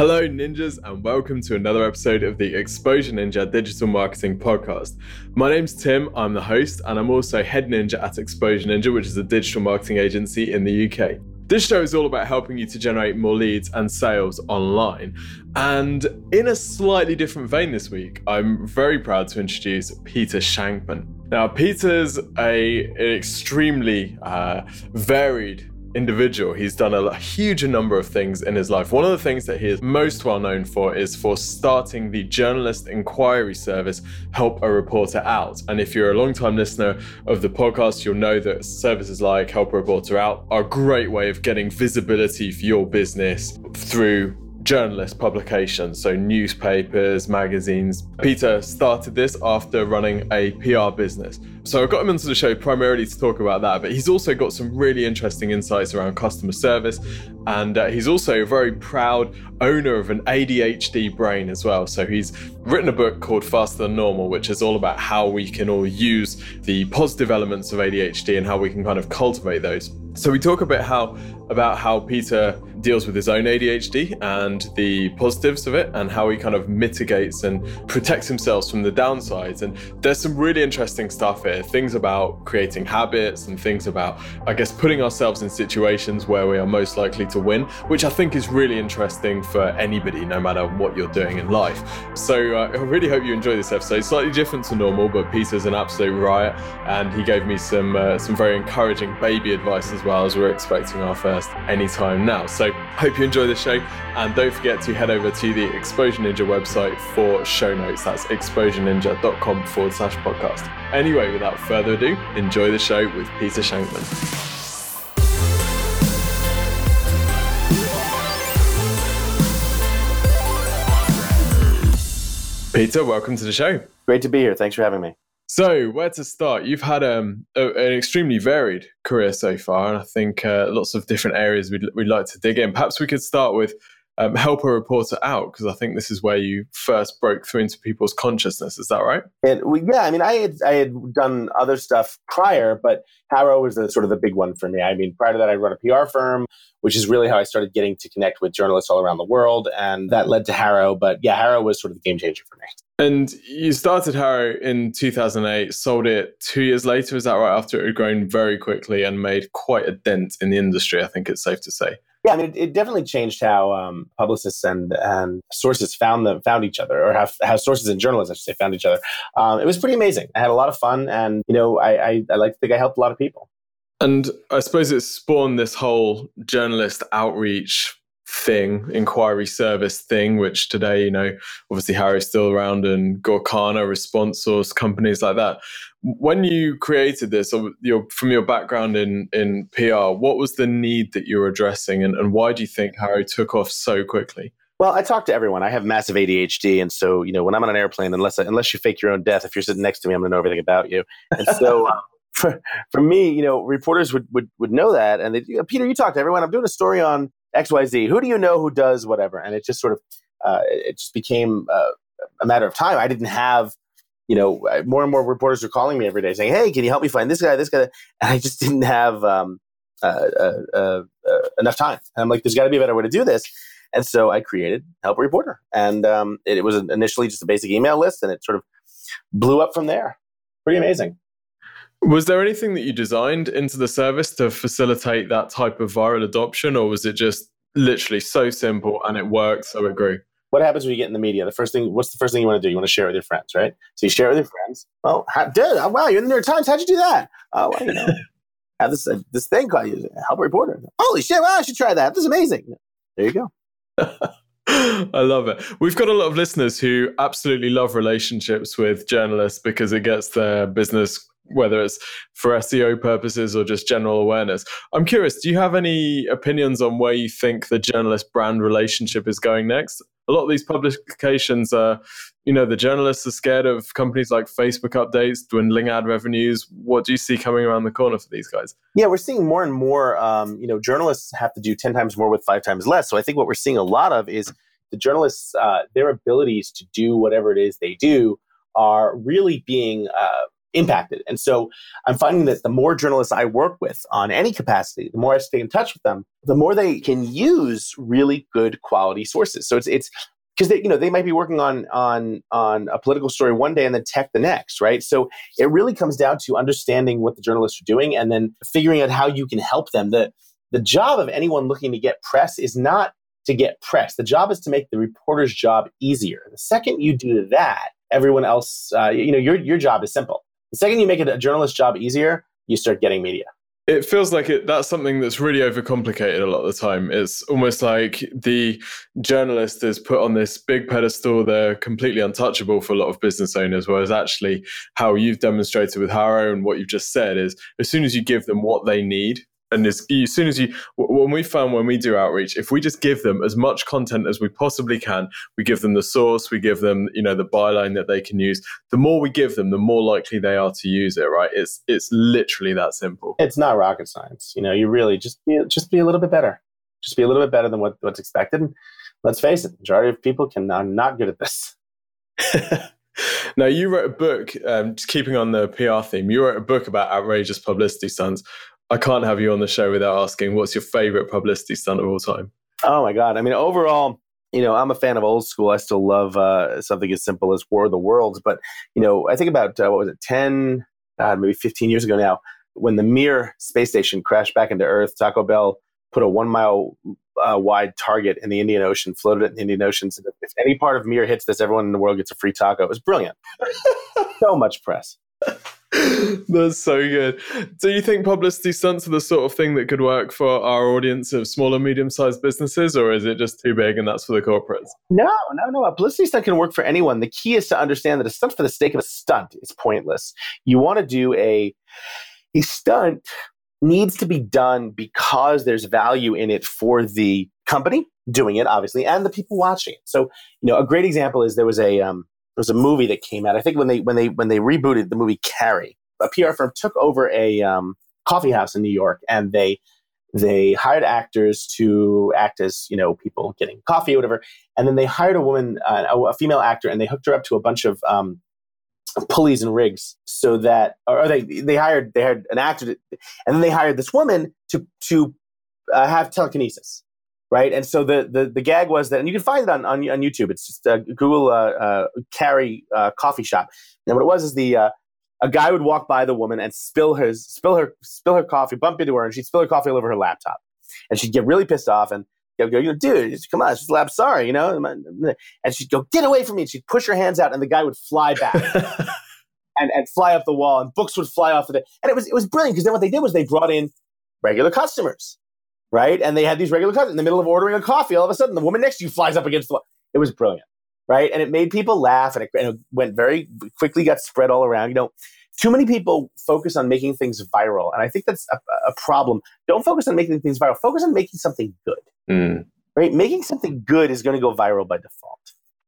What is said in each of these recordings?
Hello, ninjas, and welcome to another episode of the Exposure Ninja Digital Marketing Podcast. My name's Tim, I'm the host, and I'm also head ninja at Exposure Ninja, which is a digital marketing agency in the UK. This show is all about helping you to generate more leads and sales online. And in a slightly different vein this week, I'm very proud to introduce Peter Shankman. Now, Peter's a, an extremely uh, varied individual. He's done a huge number of things in his life. One of the things that he is most well known for is for starting the journalist inquiry service, Help a Reporter Out. And if you're a long-time listener of the podcast, you'll know that services like Help a Reporter Out are a great way of getting visibility for your business through journalist publications, so newspapers, magazines. Peter started this after running a PR business. So I've got him onto the show primarily to talk about that, but he's also got some really interesting insights around customer service. And uh, he's also a very proud owner of an ADHD brain as well. So he's written a book called Faster Than Normal, which is all about how we can all use the positive elements of ADHD and how we can kind of cultivate those. So we talk a bit how about how Peter deals with his own ADHD and the positives of it and how he kind of mitigates and protects himself from the downsides. And there's some really interesting stuff things about creating habits and things about, I guess, putting ourselves in situations where we are most likely to win, which I think is really interesting for anybody, no matter what you're doing in life. So uh, I really hope you enjoy this episode. Slightly different to normal, but Peter's an absolute riot and he gave me some, uh, some very encouraging baby advice as well as we're expecting our first anytime now. So hope you enjoy the show. And don't forget to head over to the Exposure Ninja website for show notes. That's exposureninja.com forward slash podcast. Anyway, without further ado, enjoy the show with Peter Shankman. Peter, welcome to the show. Great to be here. Thanks for having me. So, where to start? You've had um, a, an extremely varied career so far, and I think uh, lots of different areas we'd, we'd like to dig in. Perhaps we could start with um, help a reporter out because I think this is where you first broke through into people's consciousness. Is that right? And we, yeah, I mean, I had I had done other stuff prior, but Haro was the, sort of the big one for me. I mean, prior to that, I run a PR firm, which is really how I started getting to connect with journalists all around the world, and that led to Haro. But yeah, Haro was sort of the game changer for me. And you started Haro in 2008, sold it two years later. Is that right? After it had grown very quickly and made quite a dent in the industry, I think it's safe to say. Yeah, mean, it, it definitely changed how um, publicists and and sources found them found each other, or how, how sources and journalists, I should say, found each other. Um, it was pretty amazing. I had a lot of fun, and you know, I, I, I like to think I helped a lot of people. And I suppose it spawned this whole journalist outreach thing, inquiry service thing, which today, you know, obviously Haro's still around and Gorkana, Response Source, companies like that. When you created this, your, from your background in, in PR, what was the need that you were addressing and, and why do you think Harry took off so quickly? Well, I talk to everyone. I have massive ADHD, and so you know, when I'm on an airplane, unless I, unless you fake your own death, if you're sitting next to me, I'm going to know everything about you. And so, uh, for, for me, you know, reporters would would, would know that, and they, Peter, you talk to everyone. I'm doing a story on XYZ. Who do you know who does whatever? And it just sort of, uh, it just became uh, a matter of time. I didn't have, you know, more and more reporters were calling me every day saying, "Hey, can you help me find this guy, this guy?" And I just didn't have um, uh, uh, uh, uh enough time. And I'm like, "There's got to be a better way to do this." And so I created Help a Reporter, and um, it, it was initially just a basic email list, and it sort of blew up from there. Pretty amazing. Was there anything that you designed into the service to facilitate that type of viral adoption, or was it just literally so simple and it worked, so it grew? What happens when you get in the media? The first thing, what's the first thing you want to do? You want to share it with your friends, right? So you share it with your friends. Well, how, dude, oh, wow, you're in the New York Times. How'd you do that? Oh, well, you know, have this uh, this thing called you help a reporter. Holy shit! Well, I should try that. This is amazing. There you go. I love it. We've got a lot of listeners who absolutely love relationships with journalists because it gets their business whether it's for SEO purposes or just general awareness. I'm curious, do you have any opinions on where you think the journalist brand relationship is going next? A lot of these publications are, you know, the journalists are scared of companies like Facebook updates, dwindling ad revenues. What do you see coming around the corner for these guys? Yeah, we're seeing more and more, um, you know, journalists have to do 10 times more with five times less. So I think what we're seeing a lot of is the journalists, uh, their abilities to do whatever it is they do are really being uh, impacted. And so I'm finding that the more journalists I work with on any capacity, the more I stay in touch with them, the more they can use really good quality sources. So it's it's because they you know they might be working on on on a political story one day and then tech the next, right? So it really comes down to understanding what the journalists are doing and then figuring out how you can help them. The the job of anyone looking to get press is not to get press. The job is to make the reporter's job easier. The second you do that, everyone else, uh, you know, your your job is simple the second you make it a journalist job easier, you start getting media. It feels like it, that's something that's really overcomplicated a lot of the time. It's almost like the journalist is put on this big pedestal. They're completely untouchable for a lot of business owners. Whereas actually, how you've demonstrated with Haro and what you've just said is as soon as you give them what they need, and as, as soon as you when we found when we do outreach if we just give them as much content as we possibly can we give them the source we give them you know the byline that they can use the more we give them the more likely they are to use it right? It's it's literally that simple. It's not rocket science you know you really just be just be a little bit better. Just be a little bit better than what, what's expected. Let's face it majority of people can are not good at this. Now you wrote a book um, just keeping on the pr theme you wrote a book about outrageous publicity stunts I can't have you on the show without asking what's your favorite publicity stunt of all time? Oh my god! I mean, overall, you know, I'm a fan of old school. I still love uh, something as simple as War of the Worlds. But you know, I think about uh, what was it, ten, God, maybe 15 years ago now, when the Mir space station crashed back into Earth. Taco Bell put a one mile uh, wide target in the Indian Ocean, floated it in the Indian Ocean. So if any part of Mir hits this, everyone in the world gets a free taco. It was brilliant. so much press. That's so good. Do you think publicity stunts are the sort of thing that could work for our audience of small and medium sized businesses, or is it just too big and that's for the corporates? No, no, no. A publicity stunt can work for anyone. The key is to understand that a stunt for the sake of a stunt is pointless. You want to do a a stunt needs to be done because there's value in it for the company doing it, obviously, and the people watching it. So, you know, a great example is there was a um, was a movie that came out. I think when they when they when they rebooted the movie Carrie, a PR firm took over a um, coffee house in New York, and they they hired actors to act as you know people getting coffee or whatever, and then they hired a woman, uh, a, a, female actor, and they hooked her up to a bunch of um, pulleys and rigs, so that or they they hired they hired an actor, to, and then they hired this woman to to uh, have telekinesis right? And so the, the the gag was that, and you can find it on on, on YouTube. It's just uh, Google uh, uh, Carrie uh, coffee shop. And what it was is the uh, a guy would walk by the woman and spill his spill her spill her coffee, bump into her, and she'd spill her coffee all over her laptop, and she'd get really pissed off and. Go, you know, dude, come on, just lab. Sorry, you know. And she'd go, get away from me. And she'd push her hands out, and the guy would fly back and, and fly up the wall, and books would fly off of it. And it was it was brilliant because then what they did was they brought in regular customers right? And they had these regular customers in the middle of ordering a coffee. All of a sudden, the woman next to you flies up against the wall. It was brilliant, right? And it made people laugh, and it, and it went very quickly, got spread all around. You know, too many people focus on making things viral, and I think that's a, a problem. Don't focus on making things viral. Focus on making something good. Mm. Right? Making something good is going to go viral by default.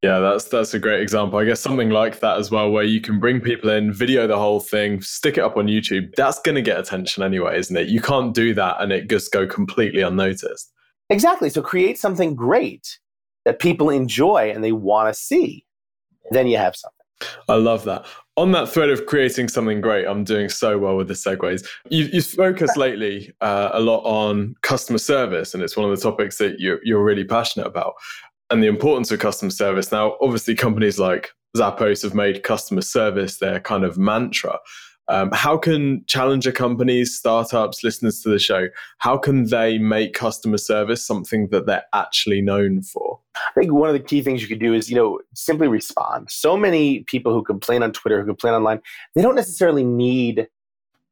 Yeah, that's that's a great example. I guess something like that as well, where you can bring people in, video the whole thing, stick it up on YouTube. That's going to get attention anyway, isn't it? You can't do that and it just go completely unnoticed. Exactly. So create something great that people enjoy and they want to see. Then you have something. I love that. On that thread of creating something great, I'm doing so well with the segues. You, you focused lately uh, a lot on customer service, and it's one of the topics that you're, you're really passionate about and the importance of customer service. Now, obviously, companies like Zappos have made customer service their kind of mantra. Um, how can challenger companies, startups, listeners to the show, how can they make customer service something that they're actually known for? I think one of the key things you could do is, you know, simply respond. So many people who complain on Twitter, who complain online, they don't necessarily need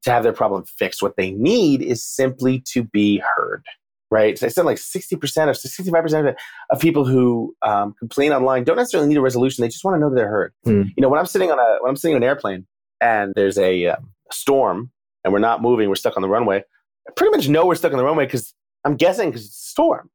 to have their problem fixed. What they need is simply to be heard right? So I said like 60% or 65% of, of people who um, complain online don't necessarily need a resolution. They just want to know that they're heard. Mm. You know, when I'm sitting on a, when I'm sitting on an airplane and there's a uh, storm and we're not moving, we're stuck on the runway. I pretty much know we're stuck on the runway because I'm guessing because it's a storm,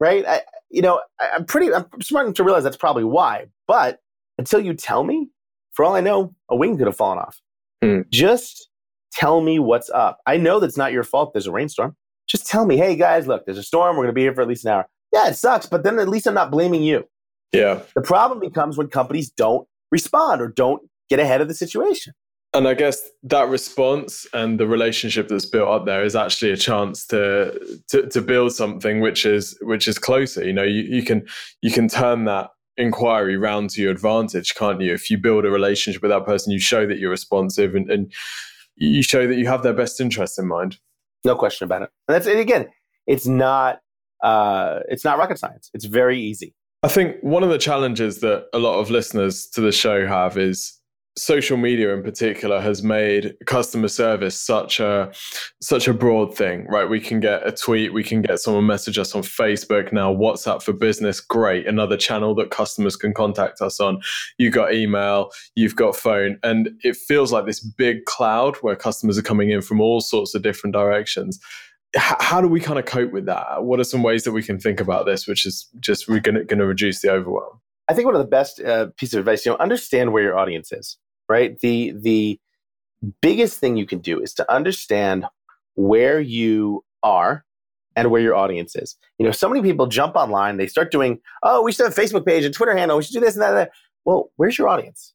right? I, you know, I, I'm pretty, I'm smart enough to realize that's probably why. But until you tell me, for all I know, a wing could have fallen off. Mm. Just tell me what's up. I know that's not your fault. There's a rainstorm just tell me, hey guys, look, there's a storm. We're going to be here for at least an hour. Yeah, it sucks, but then at least I'm not blaming you. Yeah. The problem becomes when companies don't respond or don't get ahead of the situation. And I guess that response and the relationship that's built up there is actually a chance to to, to build something which is which is closer. You know, you, you can you can turn that inquiry round to your advantage, can't you? If you build a relationship with that person, you show that you're responsive and, and you show that you have their best interest in mind. No question about it. And that's and again, it's not uh, it's not rocket science. It's very easy. I think one of the challenges that a lot of listeners to the show have is social media in particular has made customer service such a such a broad thing right? We can get a tweet we can get someone message us on facebook now whatsapp for business great another channel that customers can contact us on. You've got email you've got phone and it feels like this big cloud where customers are coming in from all sorts of different directions. How do we kind of cope with that? What are some ways that we can think about this which is just we're going to reduce the overwhelm? I think one of the best uh, pieces of advice, you know, understand where your audience is right? The the biggest thing you can do is to understand where you are and where your audience is. You know, so many people jump online, they start doing, oh, we should have a Facebook page and Twitter handle, we should do this and that. And that. Well, where's your audience?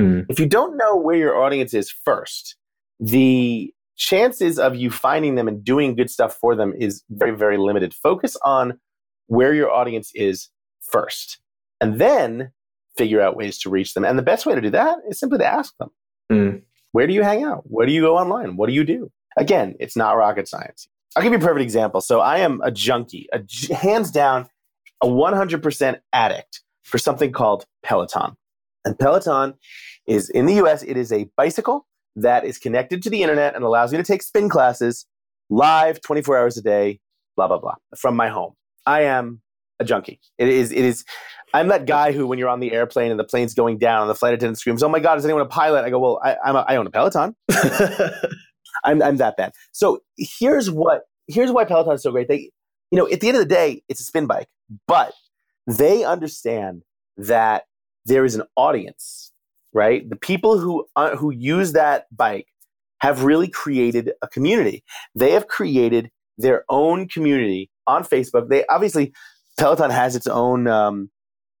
Mm. If you don't know where your audience is first, the chances of you finding them and doing good stuff for them is very, very limited. Focus on where your audience is first. And then figure out ways to reach them. And the best way to do that is simply to ask them mm. where do you hang out? Where do you go online? What do you do? Again, it's not rocket science. I'll give you a perfect example. So I am a junkie, a, hands down, a 100% addict for something called Peloton. And Peloton is in the US, it is a bicycle that is connected to the internet and allows me to take spin classes live 24 hours a day, blah, blah, blah, from my home. I am a junkie. It is, it is, I'm that guy who, when you're on the airplane and the plane's going down, and the flight attendant screams, "Oh my God, is anyone a pilot?" I go, "Well, I, I'm a, I own a Peloton. I'm, I'm that bad." So here's what here's why Peloton is so great. They, you know, at the end of the day, it's a spin bike, but they understand that there is an audience, right? The people who uh, who use that bike have really created a community. They have created their own community on Facebook. They obviously Peloton has its own um,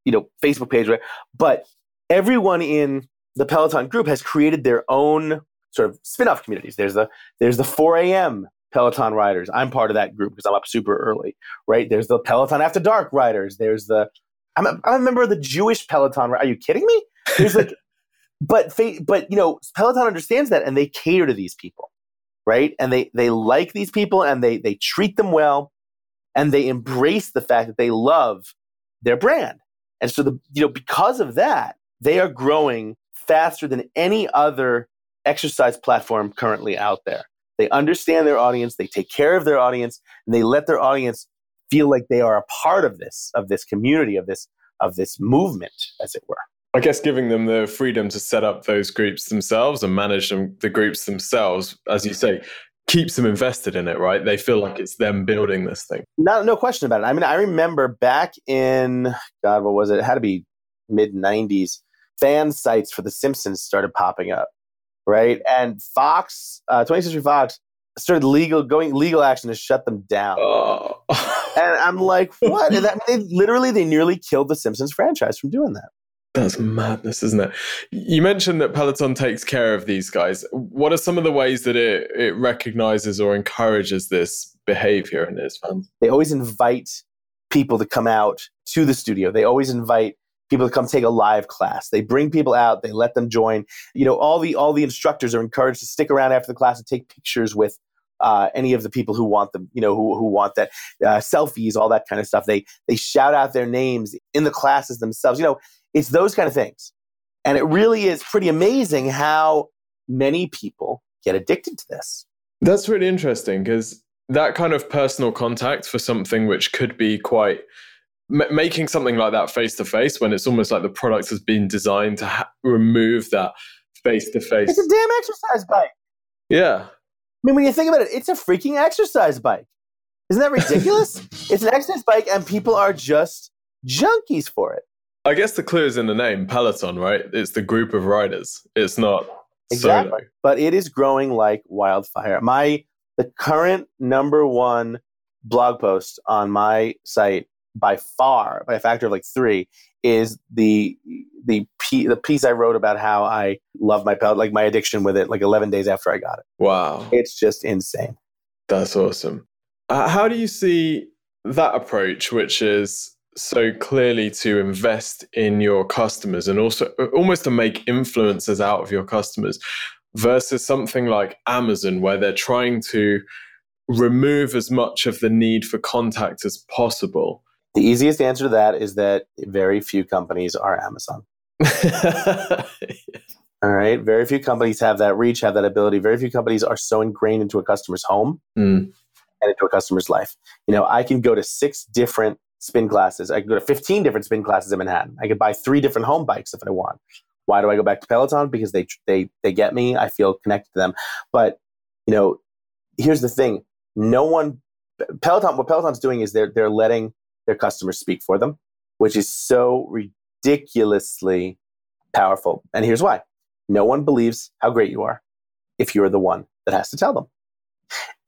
you know Facebook page, right? But everyone in the Peloton group has created their own sort of spin-off communities. There's the there's the 4 a.m. Peloton riders. I'm part of that group because I'm up super early, right? There's the Peloton After Dark riders. There's the I'm a, I'm a member of the Jewish Peloton. Are you kidding me? There's like, but but you know Peloton understands that and they cater to these people, right? And they they like these people and they they treat them well, and they embrace the fact that they love their brand. And so the you know because of that, they are growing faster than any other exercise platform currently out there. They understand their audience, they take care of their audience, and they let their audience feel like they are a part of this of this community of this of this movement as it were. I guess giving them the freedom to set up those groups themselves and manage them, the groups themselves, as you say, keeps them invested in it, right? They feel like it's them building this thing. No, no question about it. I mean, I remember back in God, what was it? It had to be mid '90s. Fan sites for The Simpsons started popping up, right? And Fox, uh, 20th Century Fox, started legal going legal action to shut them down. Oh. and I'm like, what? And that, they literally they nearly killed the Simpsons franchise from doing that. That's madness, isn't it? You mentioned that Peloton takes care of these guys. What are some of the ways that it, it recognizes or encourages this behavior in its fans? They always invite people to come out to the studio. They always invite people to come take a live class. They bring people out, they let them join. You know, all the all the instructors are encouraged to stick around after the class and take pictures with uh, any of the people who want them, you know, who, who want that uh, selfies, all that kind of stuff. They they shout out their names in the classes themselves. You know, it's those kind of things. And it really is pretty amazing how many people get addicted to this. That's really interesting because that kind of personal contact for something which could be quite m- making something like that face to face when it's almost like the product has been designed to ha- remove that face to face. It's a damn exercise bike. Yeah. I mean, when you think about it, it's a freaking exercise bike. Isn't that ridiculous? it's an exercise bike, and people are just junkies for it. I guess the clue is in the name, Peloton, right? It's the group of riders. It's not exactly, solo. but it is growing like wildfire. My the current number one blog post on my site by far, by a factor of like three, is the the the piece I wrote about how I love my pellet, like my addiction with it, like 11 days after I got it. Wow, it's just insane. That's awesome. Uh, how do you see that approach, which is so clearly to invest in your customers and also uh, almost to make influencers out of your customers, versus something like Amazon, where they're trying to remove as much of the need for contact as possible? The easiest answer to that is that very few companies are Amazon. All right. Very few companies have that reach, have that ability. Very few companies are so ingrained into a customer's home mm. and into a customer's life. You know, I can go to six different spin classes. I could go to 15 different spin classes in Manhattan. I could buy three different home bikes if I want. Why do I go back to Peloton? Because they they they get me. I feel connected to them. But you know, here's the thing: no one Peloton. What Peloton's doing is they're they're letting their customers speak for them, which is so ridiculously powerful. And here's why: no one believes how great you are if you're the one that has to tell them.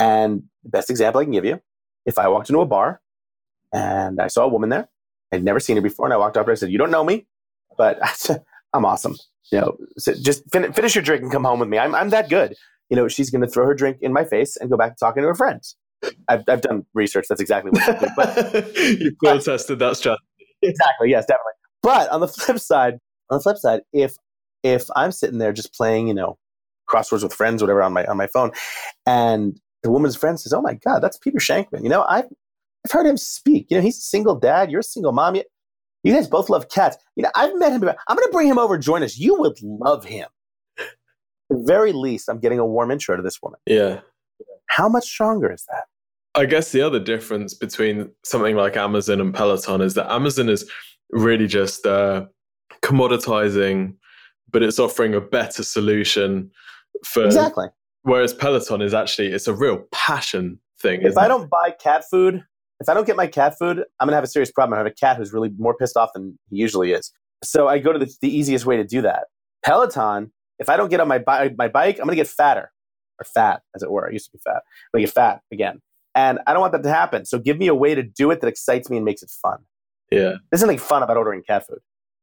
And the best example I can give you: if I walked into a bar and I saw a woman there, I'd never seen her before, and I walked up to her and said, "You don't know me, but I'm awesome. You know, so just fin- finish your drink and come home with me. I'm, I'm that good. You know, she's going to throw her drink in my face and go back to talking to her friends. I've, I've done research. That's exactly what she did. But you well tested that strategy. Exactly. Yes, definitely. But on the flip side, on the flip side, if if I'm sitting there just playing, you know, crosswords with friends, whatever, on my on my phone, and the woman's friend says, "Oh my God, that's Peter Shankman." You know, I've I've heard him speak. You know, he's a single dad. You're a single mom. You guys both love cats. You know, I've met him. I'm going to bring him over join us. You would love him. At the very least, I'm getting a warm intro to this woman. Yeah. How much stronger is that? I guess the other difference between something like Amazon and Peloton is that Amazon is really just uh, commoditizing, but it's offering a better solution for exactly. Whereas Peloton is actually it's a real passion thing. If I it? don't buy cat food, if I don't get my cat food, I'm gonna have a serious problem. I have a cat who's really more pissed off than he usually is. So I go to the, the easiest way to do that. Peloton. If I don't get on my bi- my bike, I'm gonna get fatter or fat, as it were. I used to be fat. I'm gonna get fat again, and I don't want that to happen. So give me a way to do it that excites me and makes it fun. Yeah, there's nothing fun about ordering cat food.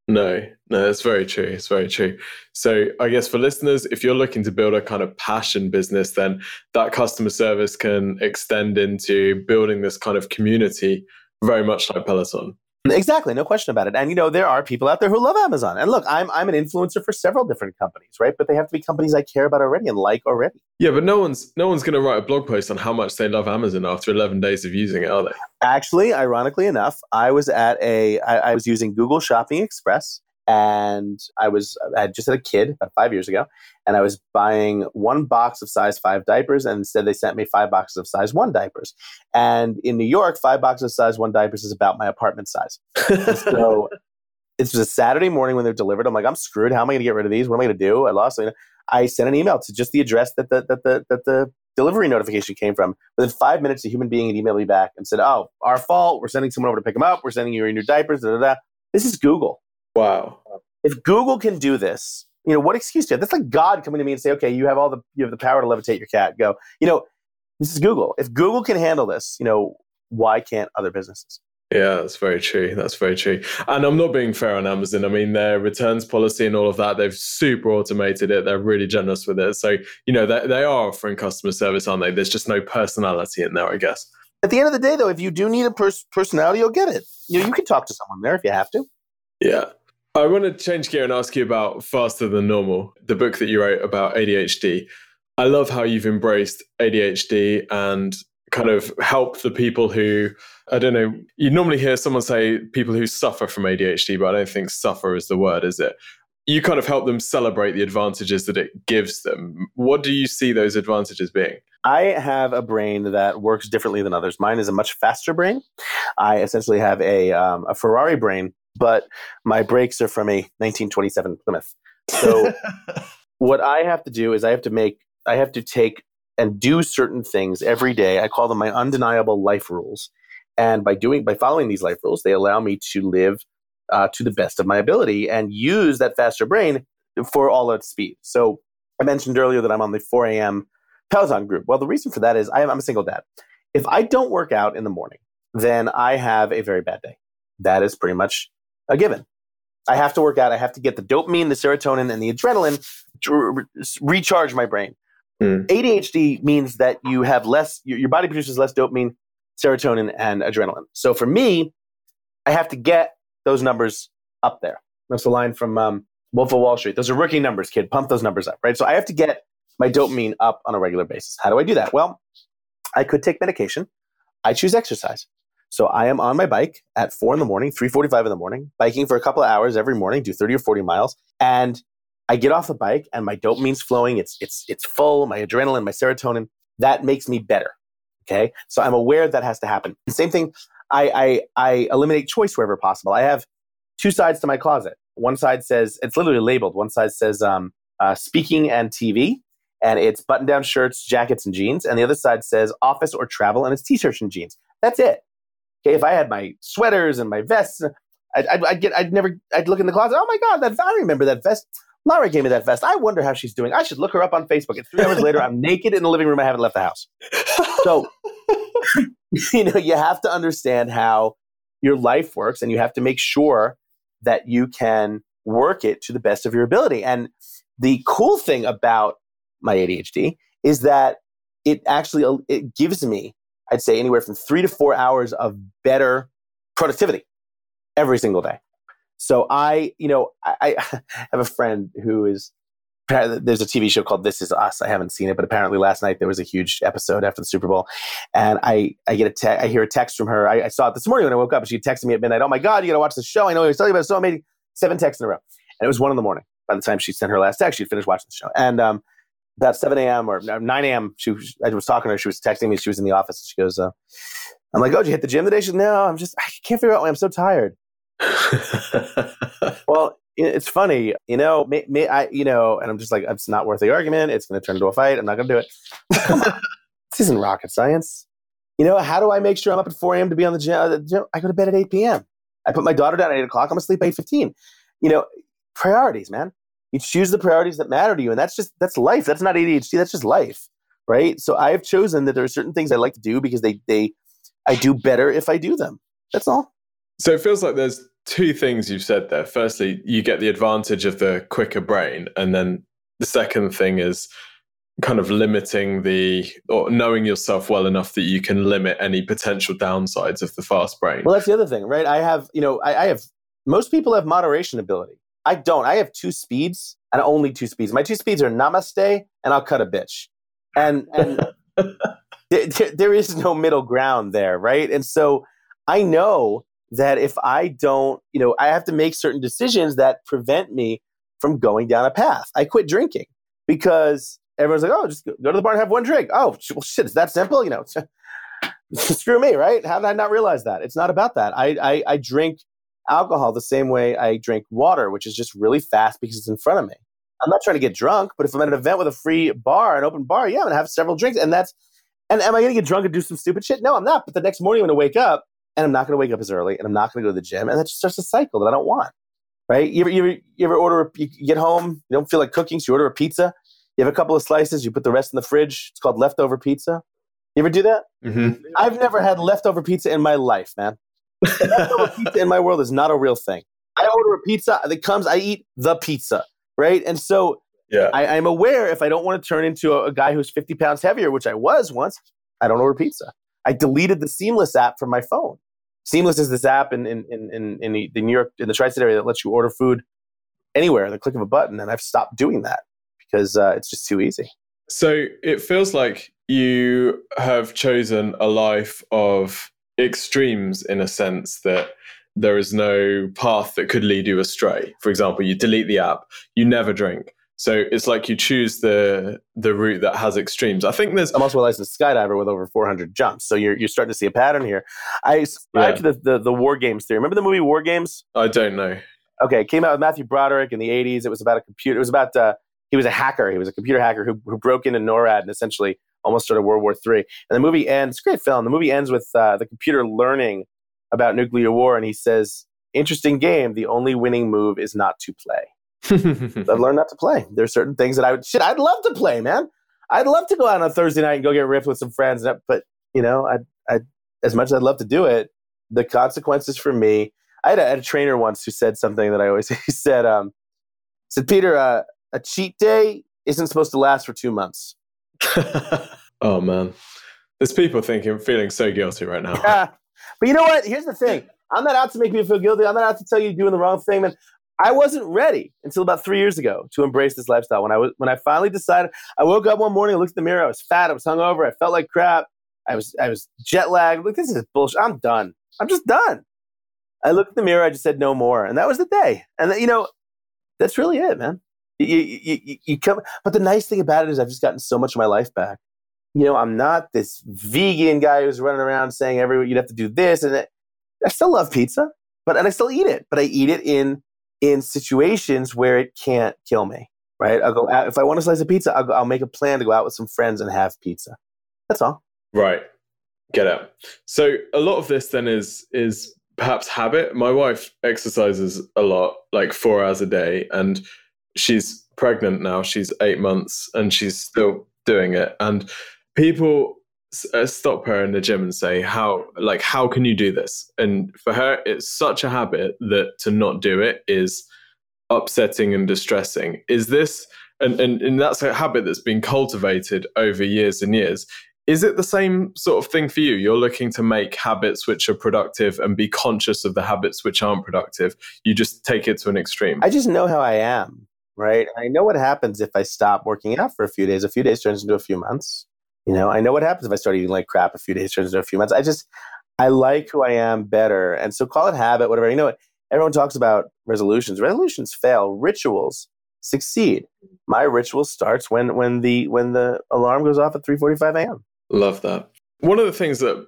No, no, it's very true. It's very true. So, I guess for listeners, if you're looking to build a kind of passion business, then that customer service can extend into building this kind of community, very much like Peloton. Exactly, no question about it. And you know, there are people out there who love Amazon. And look, I'm I'm an influencer for several different companies, right? But they have to be companies I care about already and like already. Yeah, but no one's no one's going to write a blog post on how much they love Amazon after 11 days of using it, are they? Actually, ironically enough, I was at a I, I was using Google Shopping Express and I was I just had a kid about five years ago, and I was buying one box of size five diapers, and instead they sent me five boxes of size one diapers. And in New York, five boxes of size one diapers is about my apartment size. so it was a Saturday morning when they're delivered. I'm like, I'm screwed. How am I going to get rid of these? What am I going to do? I lost. I sent an email to just the address that the that the that the delivery notification came from. Within five minutes, a human being had emailed me back and said, "Oh, our fault. We're sending someone over to pick them up. We're sending you your new diapers." Da, da, da. This is Google. Wow. If Google can do this, you know, what excuse do you have? That's like God coming to me and say, okay, you have all the you have the power to levitate your cat. Go. You know, this is Google. If Google can handle this, you know, why can't other businesses? Yeah, that's very true. That's very true. And I'm not being fair on Amazon. I mean, their returns policy and all of that, they've super automated it. They're really generous with it. So, you know, they, they are offering customer service, aren't they? There's just no personality in there, I guess. At the end of the day, though, if you do need a pers- personality, you'll get it. You know, you can talk to someone there if you have to. Yeah. I want to change gear and ask you about Faster Than Normal, the book that you wrote about ADHD. I love how you've embraced ADHD and kind of help the people who, I don't know, you normally hear someone say people who suffer from ADHD, but I don't think suffer is the word, is it? You kind of help them celebrate the advantages that it gives them. What do you see those advantages being? I have a brain that works differently than others. Mine is a much faster brain. I essentially have a, um, a Ferrari brain but my brakes are from a 1927 Plymouth. So what I have to do is I have to make I have to take and do certain things every day. I call them my undeniable life rules. And by doing by following these life rules, they allow me to live uh, to the best of my ability and use that faster brain for all its speed. So I mentioned earlier that I'm on the 4 a.m. Peloton group. Well, the reason for that is I am, I'm a single dad. If I don't work out in the morning, then I have a very bad day that is pretty much a given. I have to work out. I have to get the dopamine, the serotonin, and the adrenaline to re- recharge my brain. Mm. ADHD means that you have less, your body produces less dopamine, serotonin, and adrenaline. So for me, I have to get those numbers up there. That's the line from um, Wolf of Wall Street. Those are rookie numbers, kid. Pump those numbers up, right? So I have to get my dopamine up on a regular basis. How do I do that? Well, I could take medication. I choose exercise. So I am on my bike at four in the morning, 3.45 in the morning, biking for a couple of hours every morning, do 30 or 40 miles. And I get off the bike and my dopamine's flowing. It's, it's, it's full, my adrenaline, my serotonin. That makes me better. Okay. So I'm aware that has to happen. Same thing. I, I, I eliminate choice wherever possible. I have two sides to my closet. One side says, it's literally labeled. One side says um, uh, speaking and TV and it's button down shirts, jackets, and jeans. And the other side says office or travel, and it's t shirts and jeans. That's it. Okay, if I had my sweaters and my vests, I'd, I'd, I'd, get, I'd never, I'd look in the closet. Oh my god, that I remember that vest. Laura gave me that vest. I wonder how she's doing. I should look her up on Facebook. And three hours later, I'm naked in the living room. I haven't left the house. So, you know, you have to understand how your life works, and you have to make sure that you can work it to the best of your ability. And the cool thing about my ADHD is that it actually it gives me I'd say anywhere from three to four hours of better productivity every single day. So I, you know, I, I have a friend who is there's a TV show called This Is Us. I haven't seen it, but apparently last night there was a huge episode after the Super Bowl, and I I get a te- I hear a text from her. I, I, saw it this morning when I woke up. And she texted me at midnight. Oh my God, you got to watch the show. I know I was telling you about it. So amazing. Seven texts in a row, and it was one in the morning. By the time she sent her last text, she'd finished watching the show, and um, about 7 a.m. or 9 a.m. She was, I was talking to her. She was texting me. She was in the office. And she goes, uh, I'm like, oh, did you hit the gym today? She said, no, I'm just, I can't figure out why I'm so tired. well, it's funny, you know, may, may, I, you know, and I'm just like, it's not worth the argument. It's going to turn into a fight. I'm not going to do it. this isn't rocket science. You know, how do I make sure I'm up at 4 a.m. to be on the gym? the gym? I go to bed at 8 p.m. I put my daughter down at 8 o'clock. I'm asleep at 8.15. You know, priorities, man. You choose the priorities that matter to you. And that's just, that's life. That's not ADHD. That's just life. Right. So I've chosen that there are certain things I like to do because they, they, I do better if I do them. That's all. So it feels like there's two things you've said there. Firstly, you get the advantage of the quicker brain. And then the second thing is kind of limiting the or knowing yourself well enough that you can limit any potential downsides of the fast brain. Well, that's the other thing, right? I have, you know, I, I have most people have moderation ability. I don't. I have two speeds and only two speeds. My two speeds are namaste and I'll cut a bitch. And, and there, there is no middle ground there, right? And so I know that if I don't, you know, I have to make certain decisions that prevent me from going down a path. I quit drinking because everyone's like, oh, just go to the bar and have one drink. Oh, well, shit, it's that simple, you know. Screw me, right? How did I not realize that? It's not about that. I, I, I drink alcohol the same way I drink water, which is just really fast because it's in front of me. I'm not trying to get drunk, but if I'm at an event with a free bar, an open bar, yeah, I'm gonna have several drinks, and that's. And am I gonna get drunk and do some stupid shit? No, I'm not. But the next morning, I'm gonna wake up, and I'm not gonna wake up as early, and I'm not gonna go to the gym, and that just starts a cycle that I don't want. Right? You ever, you ever, you ever order? You get home, you don't feel like cooking, so you order a pizza. You have a couple of slices, you put the rest in the fridge. It's called leftover pizza. You ever do that? Mm-hmm. I've never had leftover pizza in my life, man pizza in my world is not a real thing. I order a pizza that comes, I eat the pizza, right? And so yeah. I, am aware if I don't want to turn into a, a, guy who's 50 pounds heavier, which I was once, I don't order pizza. I deleted the Seamless app from my phone. Seamless is this app in, in, in, in, the, New York, in the tri-state area that lets you order food anywhere, the click of a button. And I've stopped doing that because uh, it's just too easy. So it feels like you have chosen a life of extremes in a sense that there is no path that could lead you astray. For example, you delete the app, you never drink. So it's like you choose the the route that has extremes. I think there's. I'm also a licensed skydiver with over 400 jumps, so you're you're starting to see a pattern here. I subscribe yeah. to the, the the War Games theory. Remember the movie War Games? I don't know. Okay, it came out with Matthew Broderick in the 80s. It was about a computer. It was about uh, he was a hacker. He was a computer hacker who, who broke into NORAD and essentially almost started World War III. And the movie ends, a great film. The movie ends with uh, the computer learning about nuclear war, and he says, "Interesting game. The only winning move is not to play." I've learned not to play. There's certain things that I would shit. I'd love to play, man. I'd love to go out on a Thursday night and go get ripped with some friends, but you know, I, I, as much as I'd love to do it, the consequences for me. I had, a, had a trainer once who said something that I always he said um said Peter uh, a cheat day isn't supposed to last for two months. oh man, there's people thinking feeling so guilty right now. but you know what? Here's the thing. I'm not out to make you feel guilty. I'm not out to tell you you're doing the wrong thing, man. I wasn't ready until about three years ago to embrace this lifestyle. When I was when I finally decided, I woke up one morning, I looked in the mirror, I was fat, I was hungover, I felt like crap, I was I was jet lagged. Like this is bullshit. I'm done. I'm just done. I looked in the mirror, I just said no more, and that was the day. And you know, that's really it, man. You, you, you, come, but the nice thing about it is I've just gotten so much of my life back. You know, I'm not this vegan guy who's running around saying every you'd have to do this and. I still love pizza, but and I still eat it, but I eat it in in situations where it can't kill me. Right? I'll go out if I want a slice of pizza. I'll, go, I'll make a plan to go out with some friends and have pizza. That's all. Right. Get it. So a lot of this then is is perhaps habit. My wife exercises a lot, like four hours a day, and she's pregnant now. She's eight months, and she's still doing it. And people uh, stop her in the gym and say how like how can you do this? And for her it's such a habit that to not do it is upsetting and distressing. Is this and, and, and that's a habit that's been cultivated over years and years. Is it the same sort of thing for you? You're looking to make habits which are productive and be conscious of the habits which aren't productive. You just take it to an extreme. I just know how i am right i know what happens if i stop working out for a few days a few days turns into a few months you know, I know what happens if I start eating like crap a few days turns into a few months. I just, I like who I am better. And so call it habit, whatever. You know what? Everyone talks about resolutions. Resolutions fail. Rituals succeed. My ritual starts when when the when the alarm goes off at 3:45 a.m. Love that. One of the things that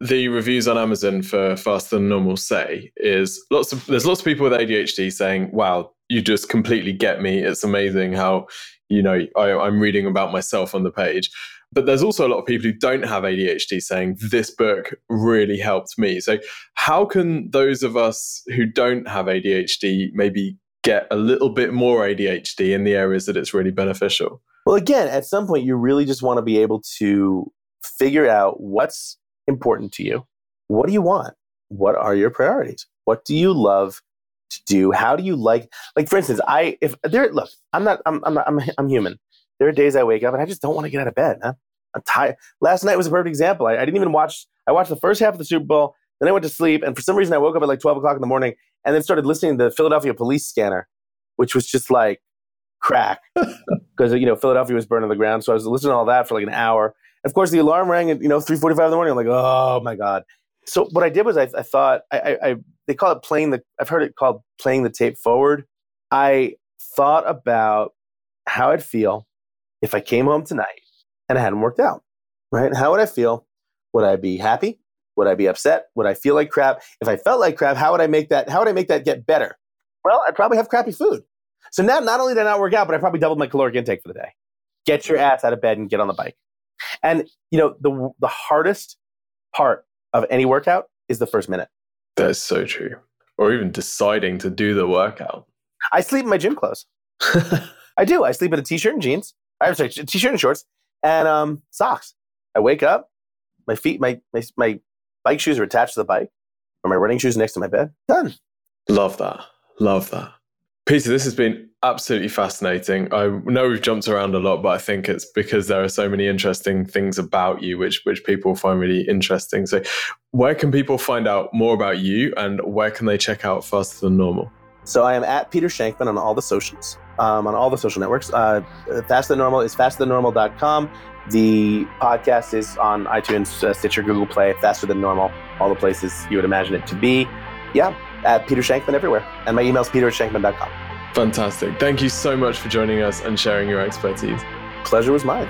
the reviews on Amazon for Faster Than Normal say is lots of there's lots of people with ADHD saying, "Wow, you just completely get me. It's amazing how you know I, I'm reading about myself on the page." But there's also a lot of people who don't have ADHD saying this book really helped me. So, how can those of us who don't have ADHD maybe get a little bit more ADHD in the areas that it's really beneficial? Well, again, at some point, you really just want to be able to figure out what's important to you. What do you want? What are your priorities? What do you love to do? How do you like, like, for instance, I, if there, look, I'm not, I'm, I'm, I'm, I'm human. There are days I wake up and I just don't want to get out of bed. Huh? I'm tired. Last night was a perfect example. I, I, didn't even watch. I watched the first half of the Super Bowl, then I went to sleep, and for some reason I woke up at like 12 o'clock in the morning, and then started listening to the Philadelphia Police Scanner, which was just like crack because you know Philadelphia was burned to the ground. So I was listening to all that for like an hour. Of course, the alarm rang at you know 3:45 in the morning. I'm like, oh my god. So what I did was I, I thought I, I, they call it playing the. I've heard it called playing the tape forward. I thought about how I'd feel if I came home tonight and I hadn't worked out, right? How would I feel? Would I be happy? Would I be upset? Would I feel like crap? If I felt like crap, how would I make that? How would I make that get better? Well, I'd probably have crappy food. So now, not only did I not work out, but I probably doubled my caloric intake for the day. Get your ass out of bed and get on the bike. And you know, the the hardest part of any workout is the first minute. That's so true. Or even deciding to do the workout. I sleep in my gym clothes. I do. I sleep in a t-shirt and jeans. I'm sorry, t-shirt and shorts, and um, socks. I wake up, my feet, my, my, my bike shoes are attached to the bike, or my running shoes next to my bed. Done. Love that. Love that. Peter, this has been absolutely fascinating. I know we've jumped around a lot, but I think it's because there are so many interesting things about you which which people find really interesting. So, where can people find out more about you, and where can they check out Faster Than Normal? So I am at Peter Shankman on all the socials, um, on all the social networks. Uh, Faster Than Normal is fasterthannormal.com. The podcast is on iTunes, uh, Stitcher, Google Play, Faster Than Normal, all the places you would imagine it to be. Yeah, at Peter Shankman everywhere. And my email is peter at shankman.com. Fantastic. Thank you so much for joining us and sharing your expertise. Pleasure was mine.